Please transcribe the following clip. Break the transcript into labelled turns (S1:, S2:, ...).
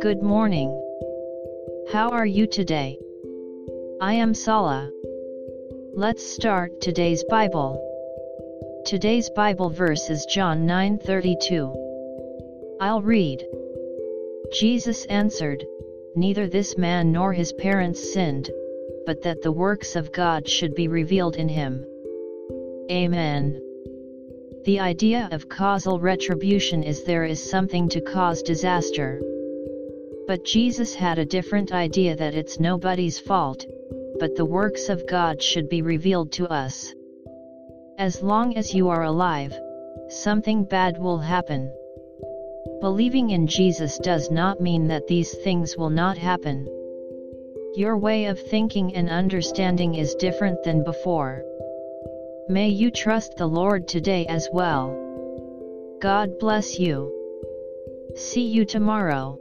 S1: Good morning. How are you today? I am Sala. Let's start today's Bible. Today's Bible verse is John 9:32. I'll read. Jesus answered, Neither this man nor his parents sinned, but that the works of God should be revealed in him. Amen. The idea of causal retribution is there is something to cause disaster. But Jesus had a different idea that it's nobody's fault, but the works of God should be revealed to us. As long as you are alive, something bad will happen. Believing in Jesus does not mean that these things will not happen. Your way of thinking and understanding is different than before. May you trust the Lord today as well. God bless you. See you tomorrow.